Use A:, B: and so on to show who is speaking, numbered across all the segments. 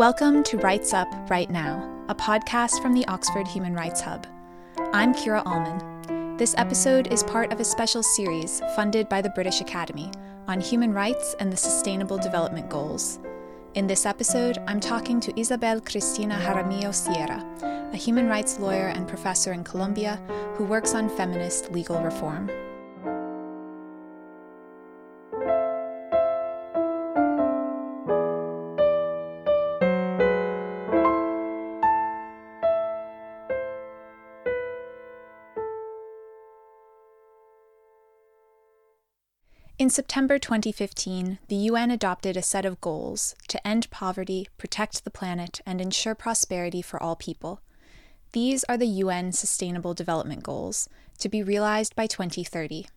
A: Welcome to Rights Up Right Now, a podcast from the Oxford Human Rights Hub. I'm Kira Allman. This episode is part of a special series funded by the British Academy on human rights and the Sustainable Development Goals. In this episode, I'm talking to Isabel Cristina Jaramillo Sierra, a human rights lawyer and professor in Colombia who works on feminist legal reform. In September 2015, the UN adopted a set of goals to end poverty, protect the planet, and ensure prosperity for all people. These are the UN Sustainable Development Goals, to be realized by 2030.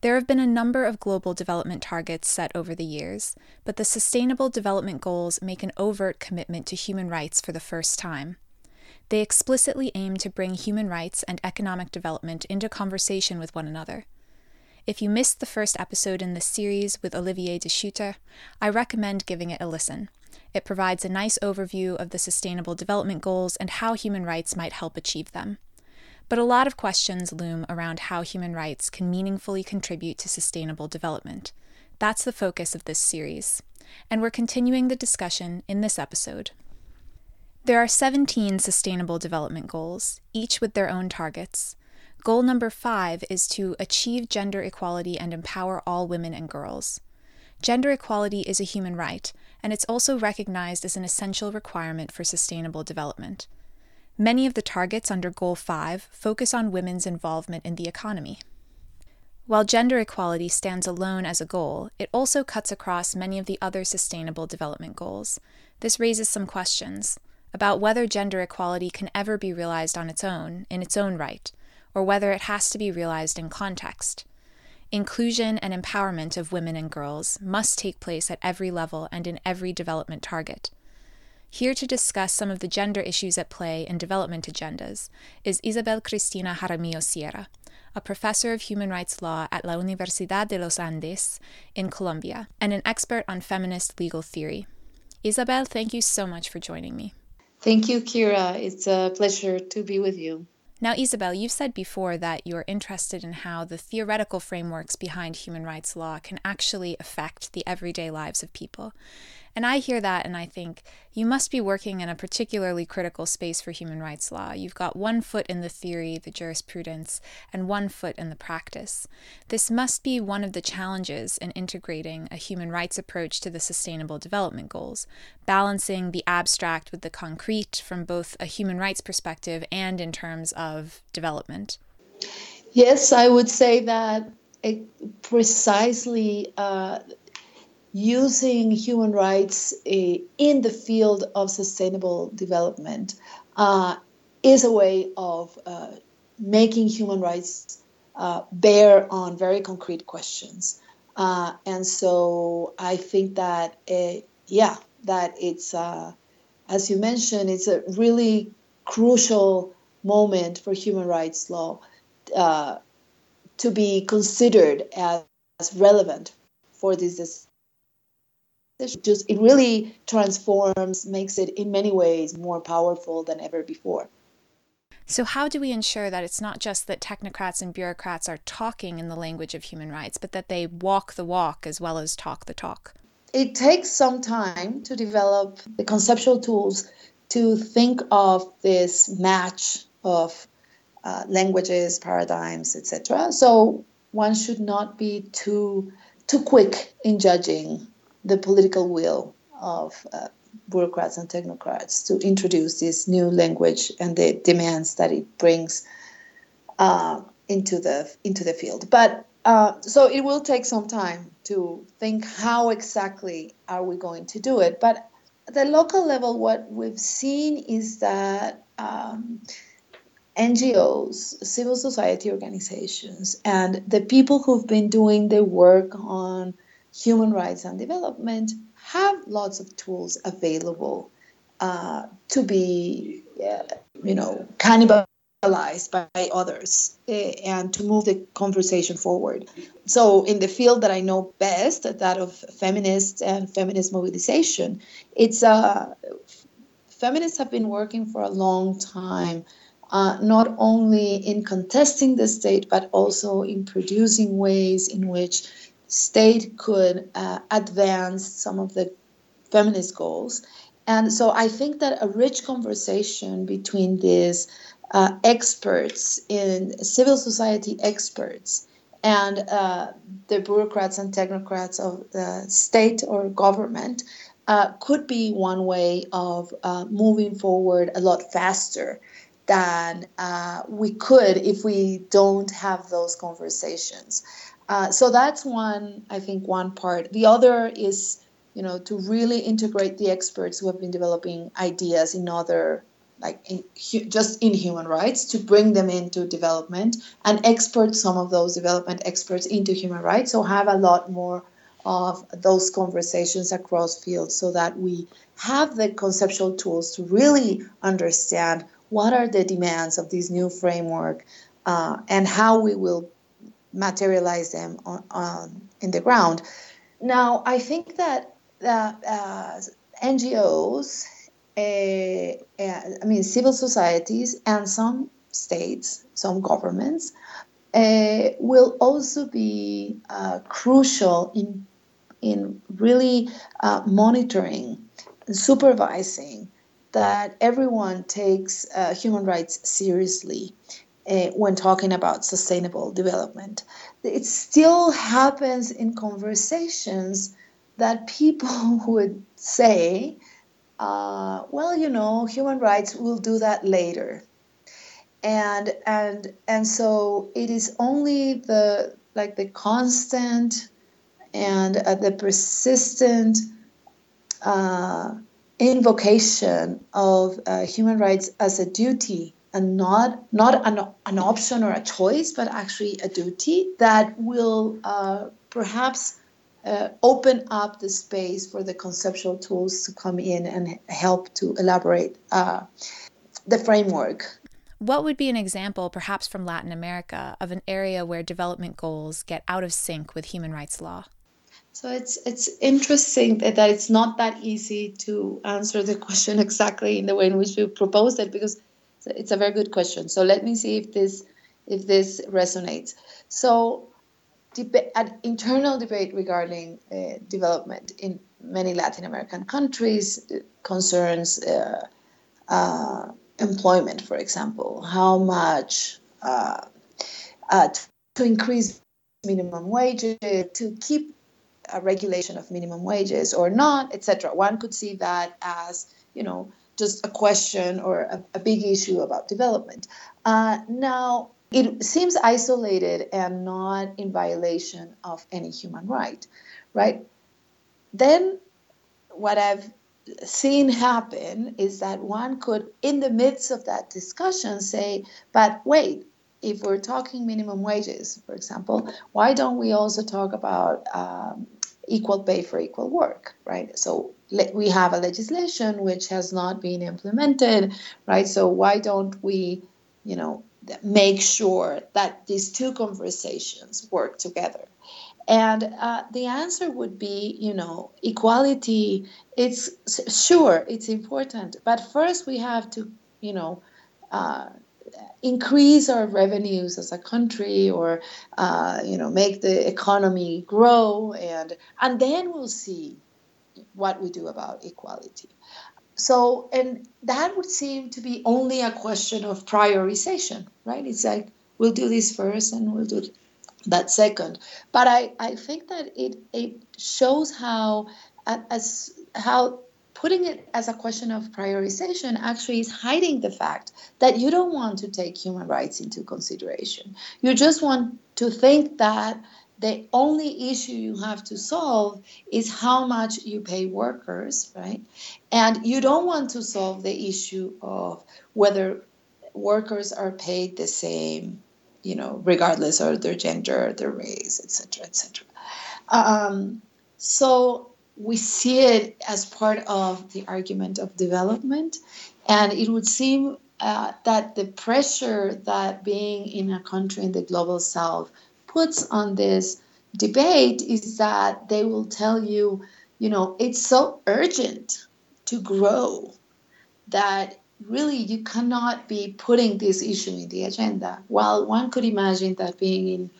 A: There have been a number of global development targets set over the years, but the Sustainable Development Goals make an overt commitment to human rights for the first time. They explicitly aim to bring human rights and economic development into conversation with one another. If you missed the first episode in this series with Olivier de Schutter, I recommend giving it a listen. It provides a nice overview of the Sustainable Development Goals and how human rights might help achieve them. But a lot of questions loom around how human rights can meaningfully contribute to sustainable development. That's the focus of this series, and we're continuing the discussion in this episode. There are 17 Sustainable Development Goals, each with their own targets. Goal number five is to achieve gender equality and empower all women and girls. Gender equality is a human right, and it's also recognized as an essential requirement for sustainable development. Many of the targets under Goal 5 focus on women's involvement in the economy. While gender equality stands alone as a goal, it also cuts across many of the other sustainable development goals. This raises some questions about whether gender equality can ever be realized on its own, in its own right, or whether it has to be realized in context. Inclusion and empowerment of women and girls must take place at every level and in every development target. Here to discuss some of the gender issues at play in development agendas is Isabel Cristina Jaramillo Sierra, a professor of human rights law at La Universidad de los Andes in Colombia and an expert on feminist legal theory. Isabel, thank you so much for joining me.
B: Thank you, Kira. It's a pleasure to be with you.
A: Now, Isabel, you've said before that you're interested in how the theoretical frameworks behind human rights law can actually affect the everyday lives of people. And I hear that and I think you must be working in a particularly critical space for human rights law. You've got one foot in the theory, the jurisprudence, and one foot in the practice. This must be one of the challenges in integrating a human rights approach to the Sustainable Development Goals, balancing the abstract with the concrete from both a human rights perspective and in terms of development.
B: Yes, I would say that precisely uh, using human rights uh, in the field of sustainable development uh, is a way of uh, making human rights uh, bear on very concrete questions. Uh, and so I think that, uh, yeah, that it's, as you mentioned, it's a really crucial moment for human rights law to be considered as, as relevant for this just it really transforms makes it in many ways more powerful than ever before.
A: So how do we ensure that it's not just that technocrats and bureaucrats are talking in the language of human rights but that they walk the walk as well as talk the talk?
B: It takes some time to develop the conceptual tools to think of this match of uh, languages paradigms etc so one should not be too too quick in judging the political will of uh, bureaucrats and technocrats to introduce this new language and the demands that it brings uh, into the into the field. But uh, so it will take some time to think how exactly are we going to do it. But at the local level, what we've seen is that um, NGOs, civil society organizations, and the people who've been doing the work on human rights and development have lots of tools available uh, to be, uh, you know, cannibalized by others uh, and to move the conversation forward. So, in the field that I know best, that of feminist and feminist mobilization, it's uh, feminists have been working for a long time. Uh, not only in contesting the state, but also in producing ways in which state could uh, advance some of the feminist goals. And so I think that a rich conversation between these uh, experts in civil society experts and uh, the bureaucrats and technocrats of the state or government uh, could be one way of uh, moving forward a lot faster than uh, we could if we don't have those conversations. Uh, so that's one, I think, one part. The other is, you know, to really integrate the experts who have been developing ideas in other, like in, just in human rights, to bring them into development and export some of those development experts into human rights. So have a lot more of those conversations across fields so that we have the conceptual tools to really understand what are the demands of this new framework uh, and how we will materialize them on, on in the ground. Now, I think that uh, NGOs, uh, uh, I mean, civil societies, and some states, some governments, uh, will also be uh, crucial in in really uh, monitoring and supervising that everyone takes human rights seriously uh, when talking about sustainable development. It still happens in conversations that people would say, uh, well, you know, human rights will do that later. And and and so it is only the like the constant and uh, the persistent uh, invocation of uh, human rights as a duty and not not an, an option or a choice, but actually a duty that will uh, perhaps uh, open up the space for the conceptual tools to come in and help to elaborate uh, the framework.
A: What would be an example, perhaps from Latin America, of an area where development goals get out of sync with human rights law?
B: So it's it's interesting that, that it's not that easy to answer the question exactly in the way in which you proposed it because it's a very good question. So let me see if this if this resonates. So an internal debate regarding uh, development in many Latin American countries uh, concerns uh, uh, employment, for example. How much uh, uh, to increase minimum wages, to keep a regulation of minimum wages or not, etc. One could see that as you know just a question or a, a big issue about development. Uh, now, it seems isolated and not in violation of any human right, right? Then, what I've seen happen is that one could, in the midst of that discussion, say, but wait, if we're talking minimum wages, for example, why don't we also talk about um, equal pay for equal work, right? So we have a legislation which has not been implemented, right? So why don't we, you know, make sure that these two conversations work together? And uh, the answer would be, you know, equality. It's sure it's important, but first we have to, you know, uh, increase our revenues as a country or uh, you know make the economy grow and and then we'll see what we do about equality. So, and that would seem to be only a question of prioritization, right? It's like we'll do this first and we'll do that second. But I, I think that it, it shows how, as how putting it as a question of prioritization actually is hiding the fact that you don't want to take human rights into consideration. You just want to think that the only issue you have to solve is how much you pay workers, right? And you don't want to solve the issue of whether workers are paid the same, you know, regardless of their gender, their race, etc., etc. Um, so we see it as part of the argument of development, and it would seem uh, that the pressure that being in a country in the global south puts on this debate is that they will tell you, you know, it's so urgent to grow that really you cannot be putting this issue in the agenda. While one could imagine that being in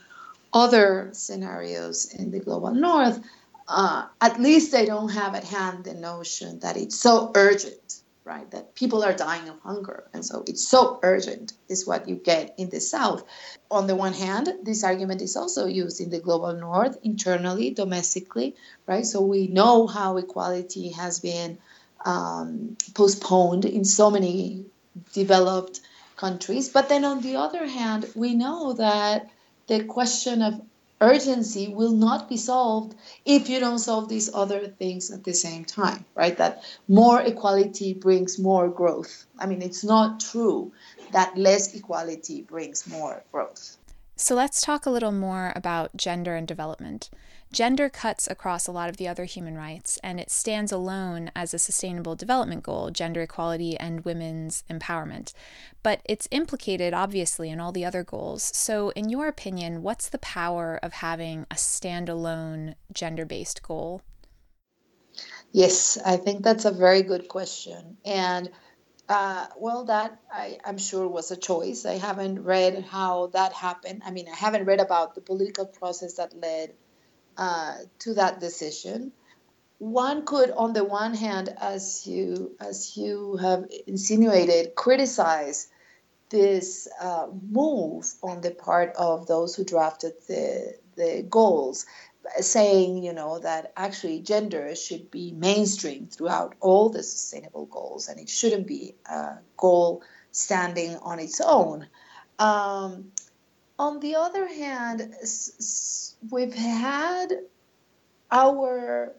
B: other scenarios in the global north, uh, at least they don't have at hand the notion that it's so urgent, right? That people are dying of hunger. And so it's so urgent, is what you get in the South. On the one hand, this argument is also used in the global north, internally, domestically, right? So we know how equality has been um, postponed in so many developed countries. But then on the other hand, we know that the question of urgency will not be solved if you don't solve these other things at the same time, right? That more equality brings more growth. I mean, it's not true that less equality brings more growth.
A: So let's talk a little more about gender and development. Gender cuts across a lot of the other human rights, and it stands alone as a sustainable development goal gender equality and women's empowerment. But it's implicated, obviously, in all the other goals. So, in your opinion, what's the power of having a standalone gender based goal?
B: Yes, I think that's a very good question. And uh, well, that I, am sure was a choice. I haven't read how that happened. I mean, I haven't read about the political process that led uh, to that decision. One could, on the one hand, as you as you have insinuated, criticize this uh, move on the part of those who drafted the the goals, saying you know that actually gender should be mainstream throughout all the sustainable goals, and it shouldn't be a goal standing on its own. Um, on the other hand, we've had our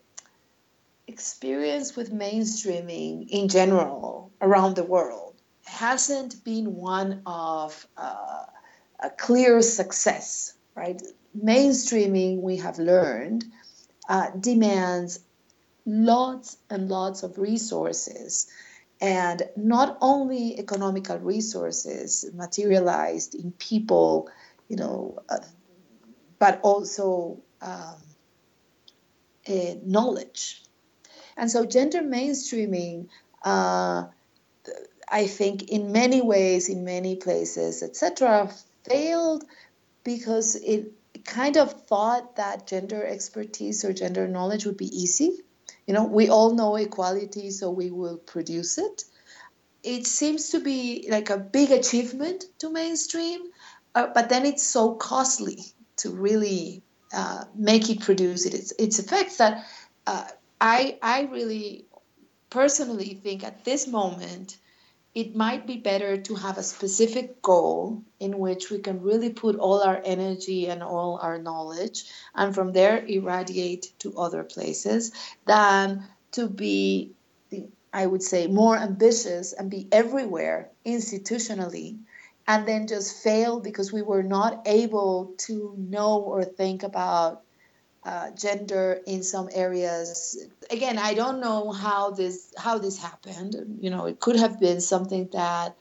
B: experience with mainstreaming in general around the world hasn't been one of uh, a clear success, right? Mainstreaming, we have learned, uh, demands lots and lots of resources and not only economical resources materialized in people you know, uh, but also um, uh, knowledge. And so gender mainstreaming, uh, I think, in many ways, in many places, etc., failed because it kind of thought that gender expertise or gender knowledge would be easy. You know, we all know equality, so we will produce it. It seems to be like a big achievement to mainstream, uh, but then it's so costly to really uh, make it produce it. It's, its effects that uh, I, I really personally think at this moment it might be better to have a specific goal in which we can really put all our energy and all our knowledge and from there irradiate to other places than to be i would say more ambitious and be everywhere institutionally and then just failed because we were not able to know or think about uh, gender in some areas. Again, I don't know how this how this happened. You know, it could have been something that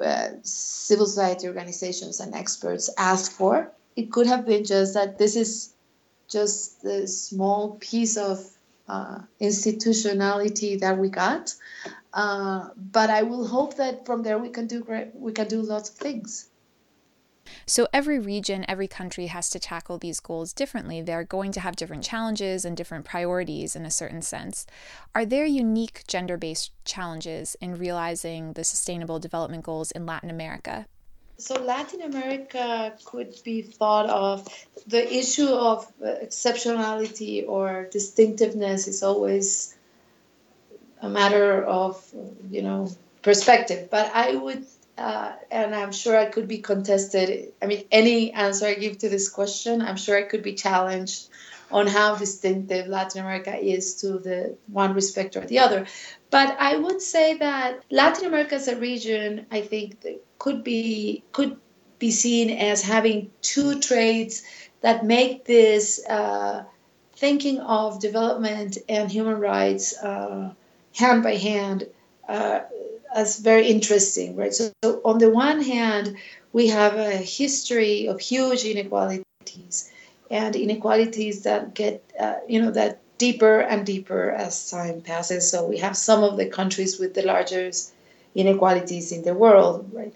B: uh, civil society organizations and experts asked for. It could have been just that this is just the small piece of uh, institutionality that we got. Uh, but I will hope that from there we can do great. We can do lots of things.
A: So, every region, every country has to tackle these goals differently. They're going to have different challenges and different priorities in a certain sense. Are there unique gender based challenges in realizing the Sustainable Development Goals in Latin America?
B: So, Latin America could be thought of the issue of exceptionality or distinctiveness is always a matter of you know perspective. But i would uh, and i'm sure i could be contested i mean any answer i give to this question i'm sure i could be challenged on how distinctive latin america is to the one respect or the other. But i would say that latin america as a region i think could be could be seen as having two traits that make this uh, thinking of development and human rights uh, hand by hand uh, as very interesting, right? So, so, on the one hand, we have a history of huge inequalities and inequalities that get, uh, you know, that deeper and deeper as time passes. So we have some of the countries with the largest inequalities in the world, right?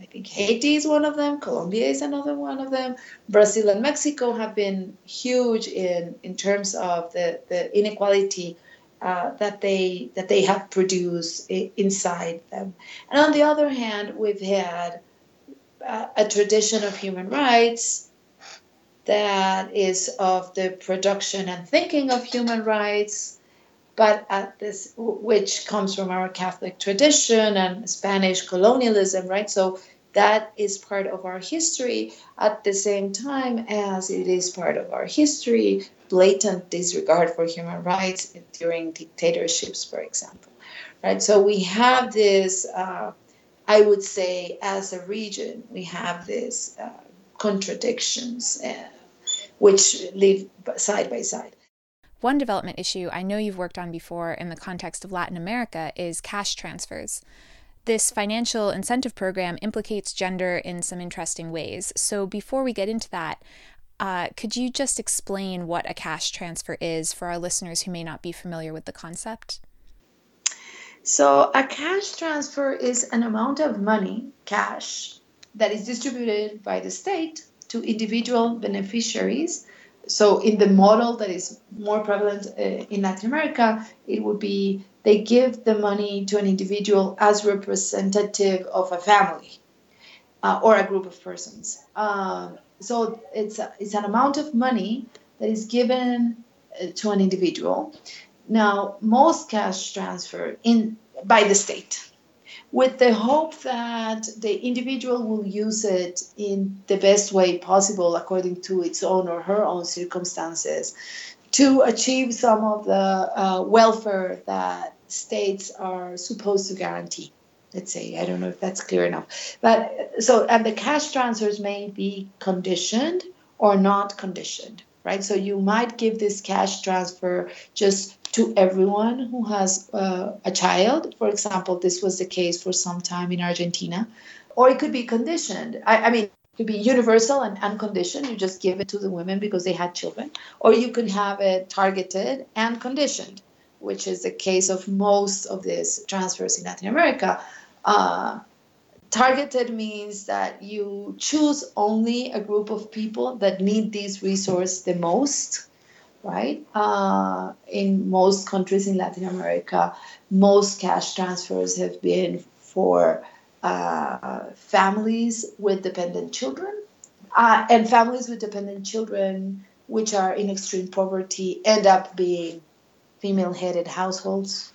B: I think Haiti is one of them, Colombia is another one of them. Brazil and Mexico have been huge in, in terms of the, the inequality uh, that they that they have produced inside them. And on the other hand, we've had uh, a tradition of human rights that is of the production and thinking of human rights, but at this which comes from our Catholic tradition and Spanish colonialism, right? So that is part of our history at the same time as it is part of our history blatant disregard for human rights during dictatorships for example right so we have this uh, i would say as a region we have these uh, contradictions uh, which live side by side
A: one development issue I know you've worked on before in the context of Latin America is cash transfers. This financial incentive program implicates gender in some interesting ways. So, before we get into that, uh, could you just explain what a cash transfer is for our listeners who may not be familiar with the concept?
B: So, a cash transfer is an amount of money, cash, that is distributed by the state to individual beneficiaries. So, in the model that is more prevalent uh, in Latin America, it would be they give the money to an individual as representative of a family uh, or a group of persons. Um, so it's a, it's an amount of money that is given uh, to an individual. Now, most cash transfer in by the state, with the hope that the individual will use it in the best way possible according to its own or her own circumstances to achieve some of the uh, welfare that states are supposed to guarantee. Let's say i don't know if that's clear enough. But so and the cash transfers may be conditioned or not conditioned right? So you might give this cash transfer just to everyone who has uh, a child. For example this was the case for some time in argentina. Or it could be conditioned. I, I mean it could be universal and unconditioned. You just give it to the women because they had children. Or you could have it targeted and conditioned which is the case of most of these transfers in Latin America, uh, targeted means that you choose only a group of people that need this resource the most right? Uh, in most countries in latin america most cash transfers have been for uh, families with dependent children uh, and families with dependent children which are in extreme poverty end up being female headed households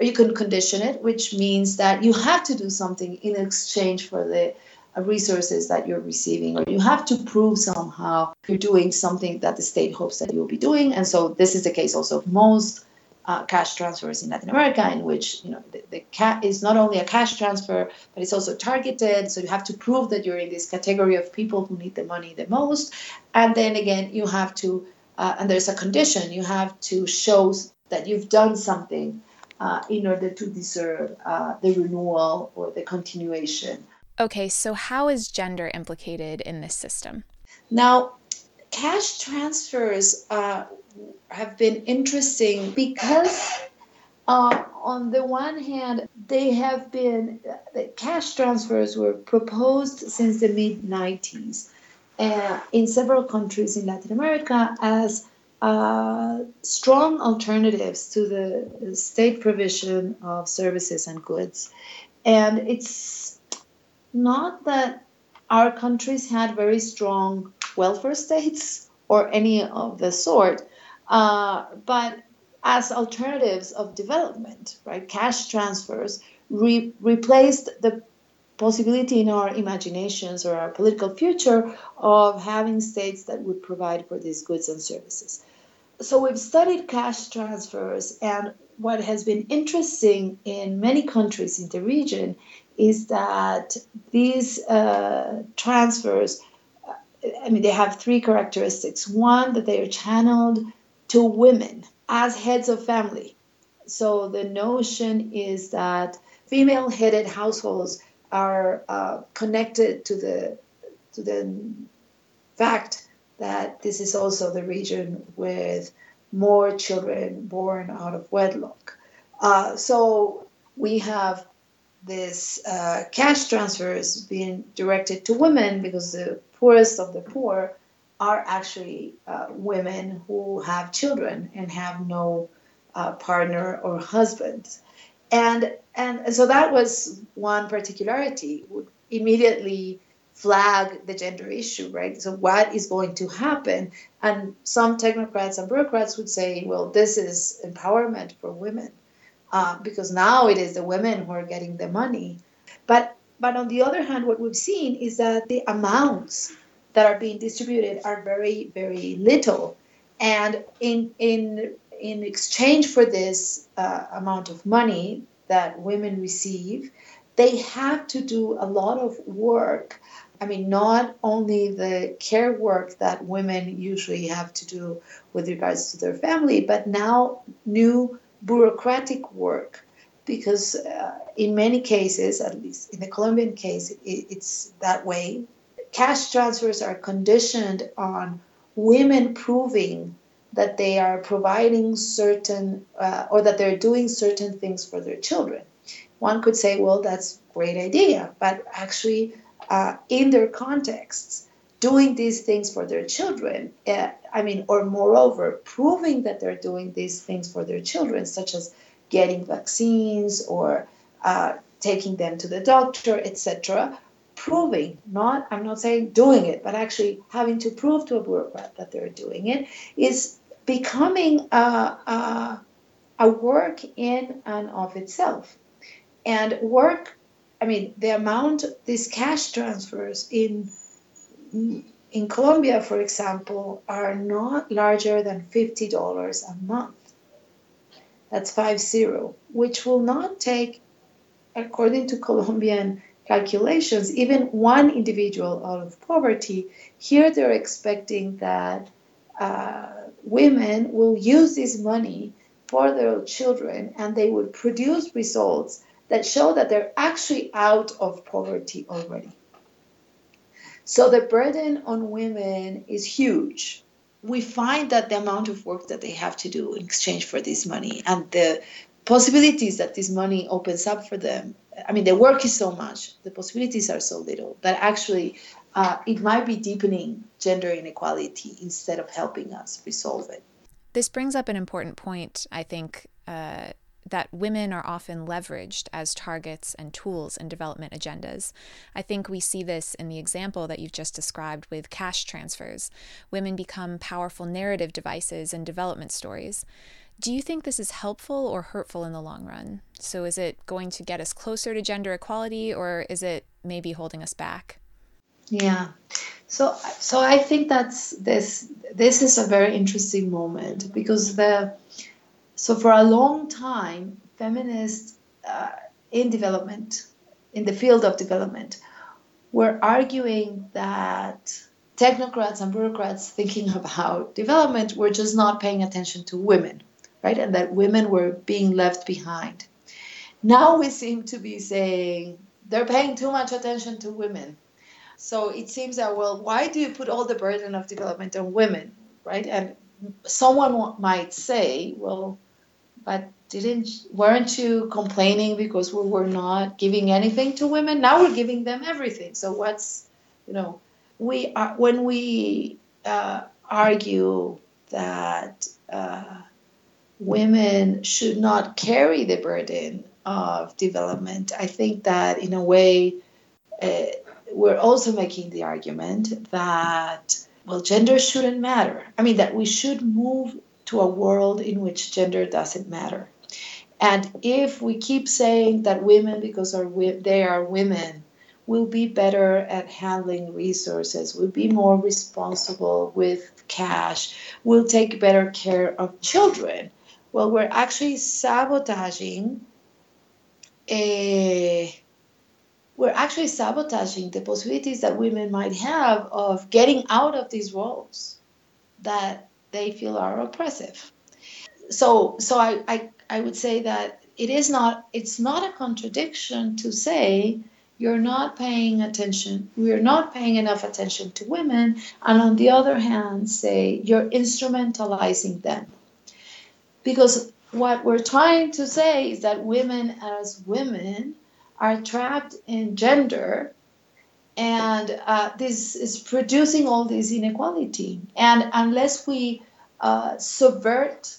B: you can condition it, which means that you have to do something in exchange for the uh, resources that you're receiving, or you have to prove somehow you're doing something that the state hopes that you'll be doing. And so this is the case also of most uh, cash transfers in Latin America, in which you know the, the cat is not only a cash transfer, but it's also targeted. So you have to prove that you're in this category of people who need the money the most, and then again you have to, uh, and there's a condition. You have to show that you've done something uh, in order to deserve uh, the renewal or the continuation.
A: Okay, so how is gender implicated in this system?
B: Now, cash transfers uh, have been interesting because, uh, on the one hand, they have been, the cash transfers were proposed since the mid 90s uh, in several countries in Latin America as uh, strong alternatives to the state provision of services and goods. And it's not that our countries had very strong welfare states or any of the sort, uh, but as alternatives of development, right? Cash transfers re- replaced the possibility in our imaginations or our political future of having states that would provide for these goods and services so we've studied cash transfers, and what has been interesting in many countries in the region is that these uh, transfers, I mean, they have three characteristics. One, that they are channeled to women as heads of family. So the notion is that female headed households are uh, connected to the to the fact that this is also the region with more children born out of wedlock. Uh, so we have this uh, cash transfers being directed to women because the poorest of the poor are actually uh, women who have children and have no uh, partner or husband. And, and so that was one particularity, would immediately flag the gender issue, right? So, what is going to happen? And some technocrats and bureaucrats would say, well, this is empowerment for women uh, because now it is the women who are getting the money. But but on the other hand, what we've seen is that the amounts that are being distributed are very very little, and in in in exchange for this uh, amount of money that women receive, they have to do a lot of work. I mean, not only the care work that women usually have to do with regards to their family, but now new bureaucratic work because uh, in many cases, at least in the Colombian case, it, it's that way. Cash transfers are conditioned on women proving that they are providing certain uh, or that they're doing certain things for their children. One could say, well, that's a great idea, but actually, uh, in their contexts, doing these things for their children, uh, I mean, or moreover, proving that they're doing these things for their children, such as getting vaccines or uh, taking them to the doctor, etc. Proving, not, I'm not saying doing it, but actually having to prove to a bureaucrat that they're doing it is becoming a, a, a work in and of itself. And work, I mean, the amount, these cash transfers in in Colombia, for example, are not larger than $50 a month. That's five zero, which will not take, according to Colombian calculations, even one individual out of poverty. Here they're expecting that uh, women will use this money for their children and they would produce results that show that they're actually out of poverty already. So the burden on women is huge. We find that the amount of work that they have to do in exchange for this money and the possibilities that this money opens up for them. I mean, the work is so much, the possibilities are so little that actually uh, it might be deepening gender inequality instead of helping us resolve it.
A: This brings up an important point, I think, uh, that women are often leveraged as targets and tools in development agendas. I think we see this in the example that you've just described with cash transfers. Women become powerful narrative devices in development stories. Do you think this is helpful or hurtful in the long run? So, is it going to get us closer to gender equality or is it maybe holding us back?
B: Yeah. So, so I think that's this. This is a very interesting moment because the so for a long time, feminists uh, in development, in the field of development, were arguing that technocrats and bureaucrats thinking about development were just not paying attention to women, right? And that women were being left behind. Now we seem to be saying they're paying too much attention to women. So it seems that, well, why do you put all the burden of development on women, right? And someone might say, well, but didn't weren't you complaining because we were not giving anything to women? Now we're giving them everything. So what's you know we are when we uh, argue that uh, women should not carry the burden of development, I think that in a way uh, we're also making the argument that well gender shouldn't matter. I mean that we should move to a world in which gender doesn't matter. And if we keep saying that women, because they are women, will be better at handling resources, will be more responsible with cash, will take better care of children, well, we're actually sabotaging a we're actually sabotaging the possibilities that women might have of getting out of these roles that they feel are oppressive. So, so I, I, I would say that it is not it's not a contradiction to say you're not paying attention we're not paying enough attention to women and on the other hand say you're instrumentalizing them because what we're trying to say is that women as women are trapped in gender and uh, this is producing all this inequality. And unless we uh, subvert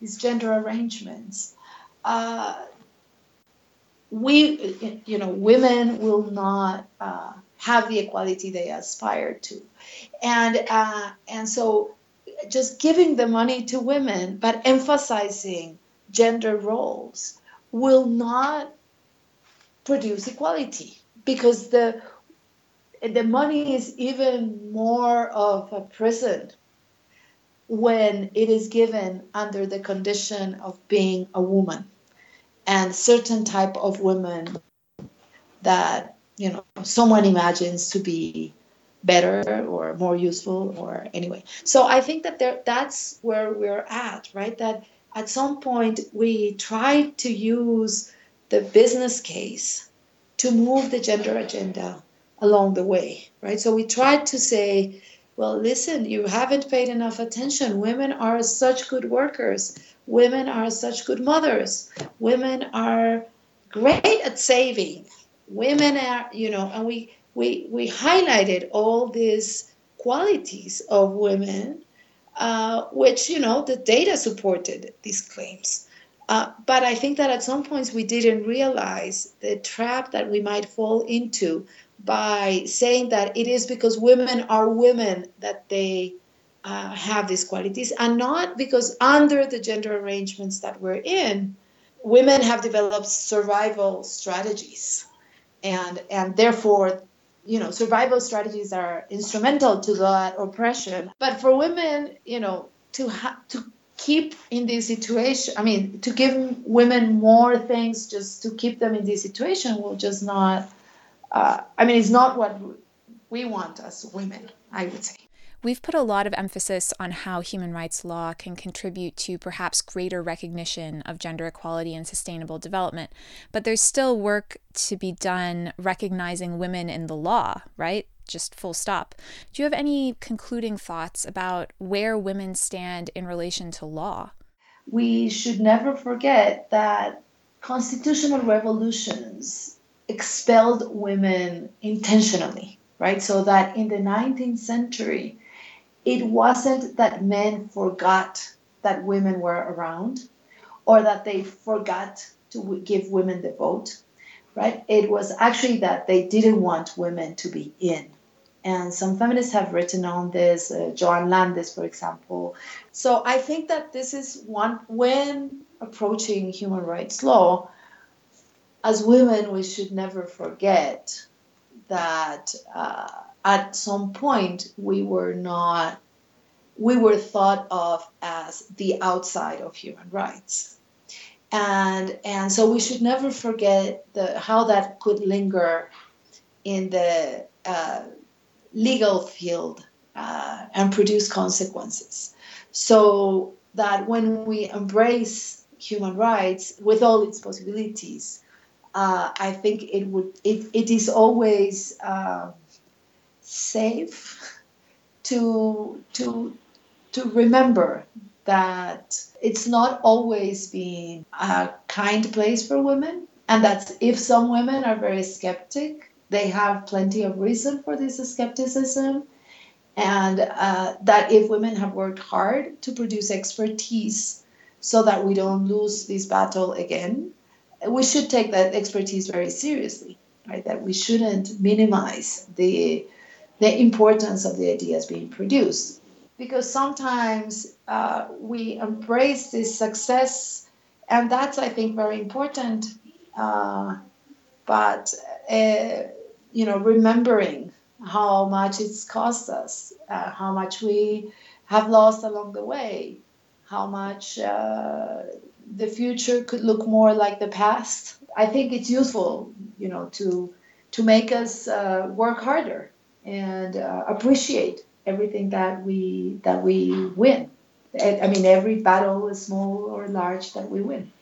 B: these gender arrangements uh, we, you know, women will not uh, have the equality they aspire to, and uh, and so just giving the money to women, but emphasizing gender roles, will not produce equality because the the money is even more of a prison when it is given under the condition of being a woman and certain type of women that you know someone imagines to be better or more useful or anyway. So i think that there that's where we're at right? That at some point we try to use the business case to move the gender agenda along the way right so we tried to say well listen you haven't paid enough attention women are such good workers Women are such good mothers. Women are great at saving. Women are, you know, and we we we highlighted all these qualities of women, uh, which you know the data supported these claims. Uh, but I think that at some points we didn't realize the trap that we might fall into by saying that it is because women are women that they uh, have these qualities, and not because under the gender arrangements that we're in, women have developed survival strategies, and and therefore, you know, survival strategies are instrumental to that oppression. But for women, you know, to ha- to keep in this situation, I mean, to give women more things just to keep them in this situation will just not. Uh, I mean, it's not what we want as women. I would say.
A: We've put a lot of emphasis on how human rights law can contribute to perhaps greater recognition of gender equality and sustainable development, but there's still work to be done recognizing women in the law, right? Just full stop. Do you have any concluding thoughts about where women stand in relation to law?
B: We should never forget that constitutional revolutions expelled women intentionally, right? So that in the 19th century, it wasn't that men forgot that women were around or that they forgot to give women the vote, right? It was actually that they didn't want women to be in. And some feminists have written on this, uh, Joan Landes, for example. So I think that this is one, when approaching human rights law, as women, we should never forget that. Uh, at some point we were not we were thought of as the outside of human rights and and so we should never forget the how that could linger in the uh, legal field uh, and produce consequences. So that when we embrace human rights with all its possibilities uh, I think it would it, it is always um, safe to to to remember that it's not always been a kind place for women and that if some women are very skeptic they have plenty of reason for this skepticism and uh, that if women have worked hard to produce expertise so that we don't lose this battle again we should take that expertise very seriously right that we shouldn't minimize the the importance of the ideas being produced. Because sometimes uh, we embrace this success, and that's, I think, very important. Uh, but, uh, you know, remembering how much it's cost us, uh, how much we have lost along the way, how much uh, the future could look more like the past. I think it's useful, you know, to to make us uh, work harder and uh, appreciate everything that we that we win. I mean, every battle, small or large, that we win.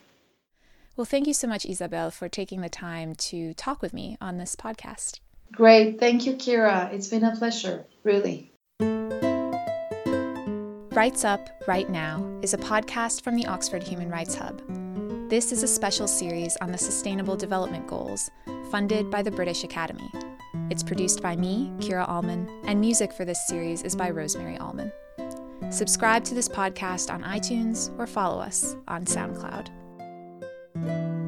A: Well, thank you so much, Isabel, for taking the time to talk with me on this podcast.
B: Great. Thank you, Kira. It's been a pleasure, really.
A: Rights Up, Right Now is a podcast from the Oxford Human Rights Hub. This is a special series on the Sustainable Development Goals, funded by the British Academy. It's produced by me, Kira Allman, and music for this series is by Rosemary Allman. Subscribe to this podcast on iTunes or follow us on SoundCloud. Música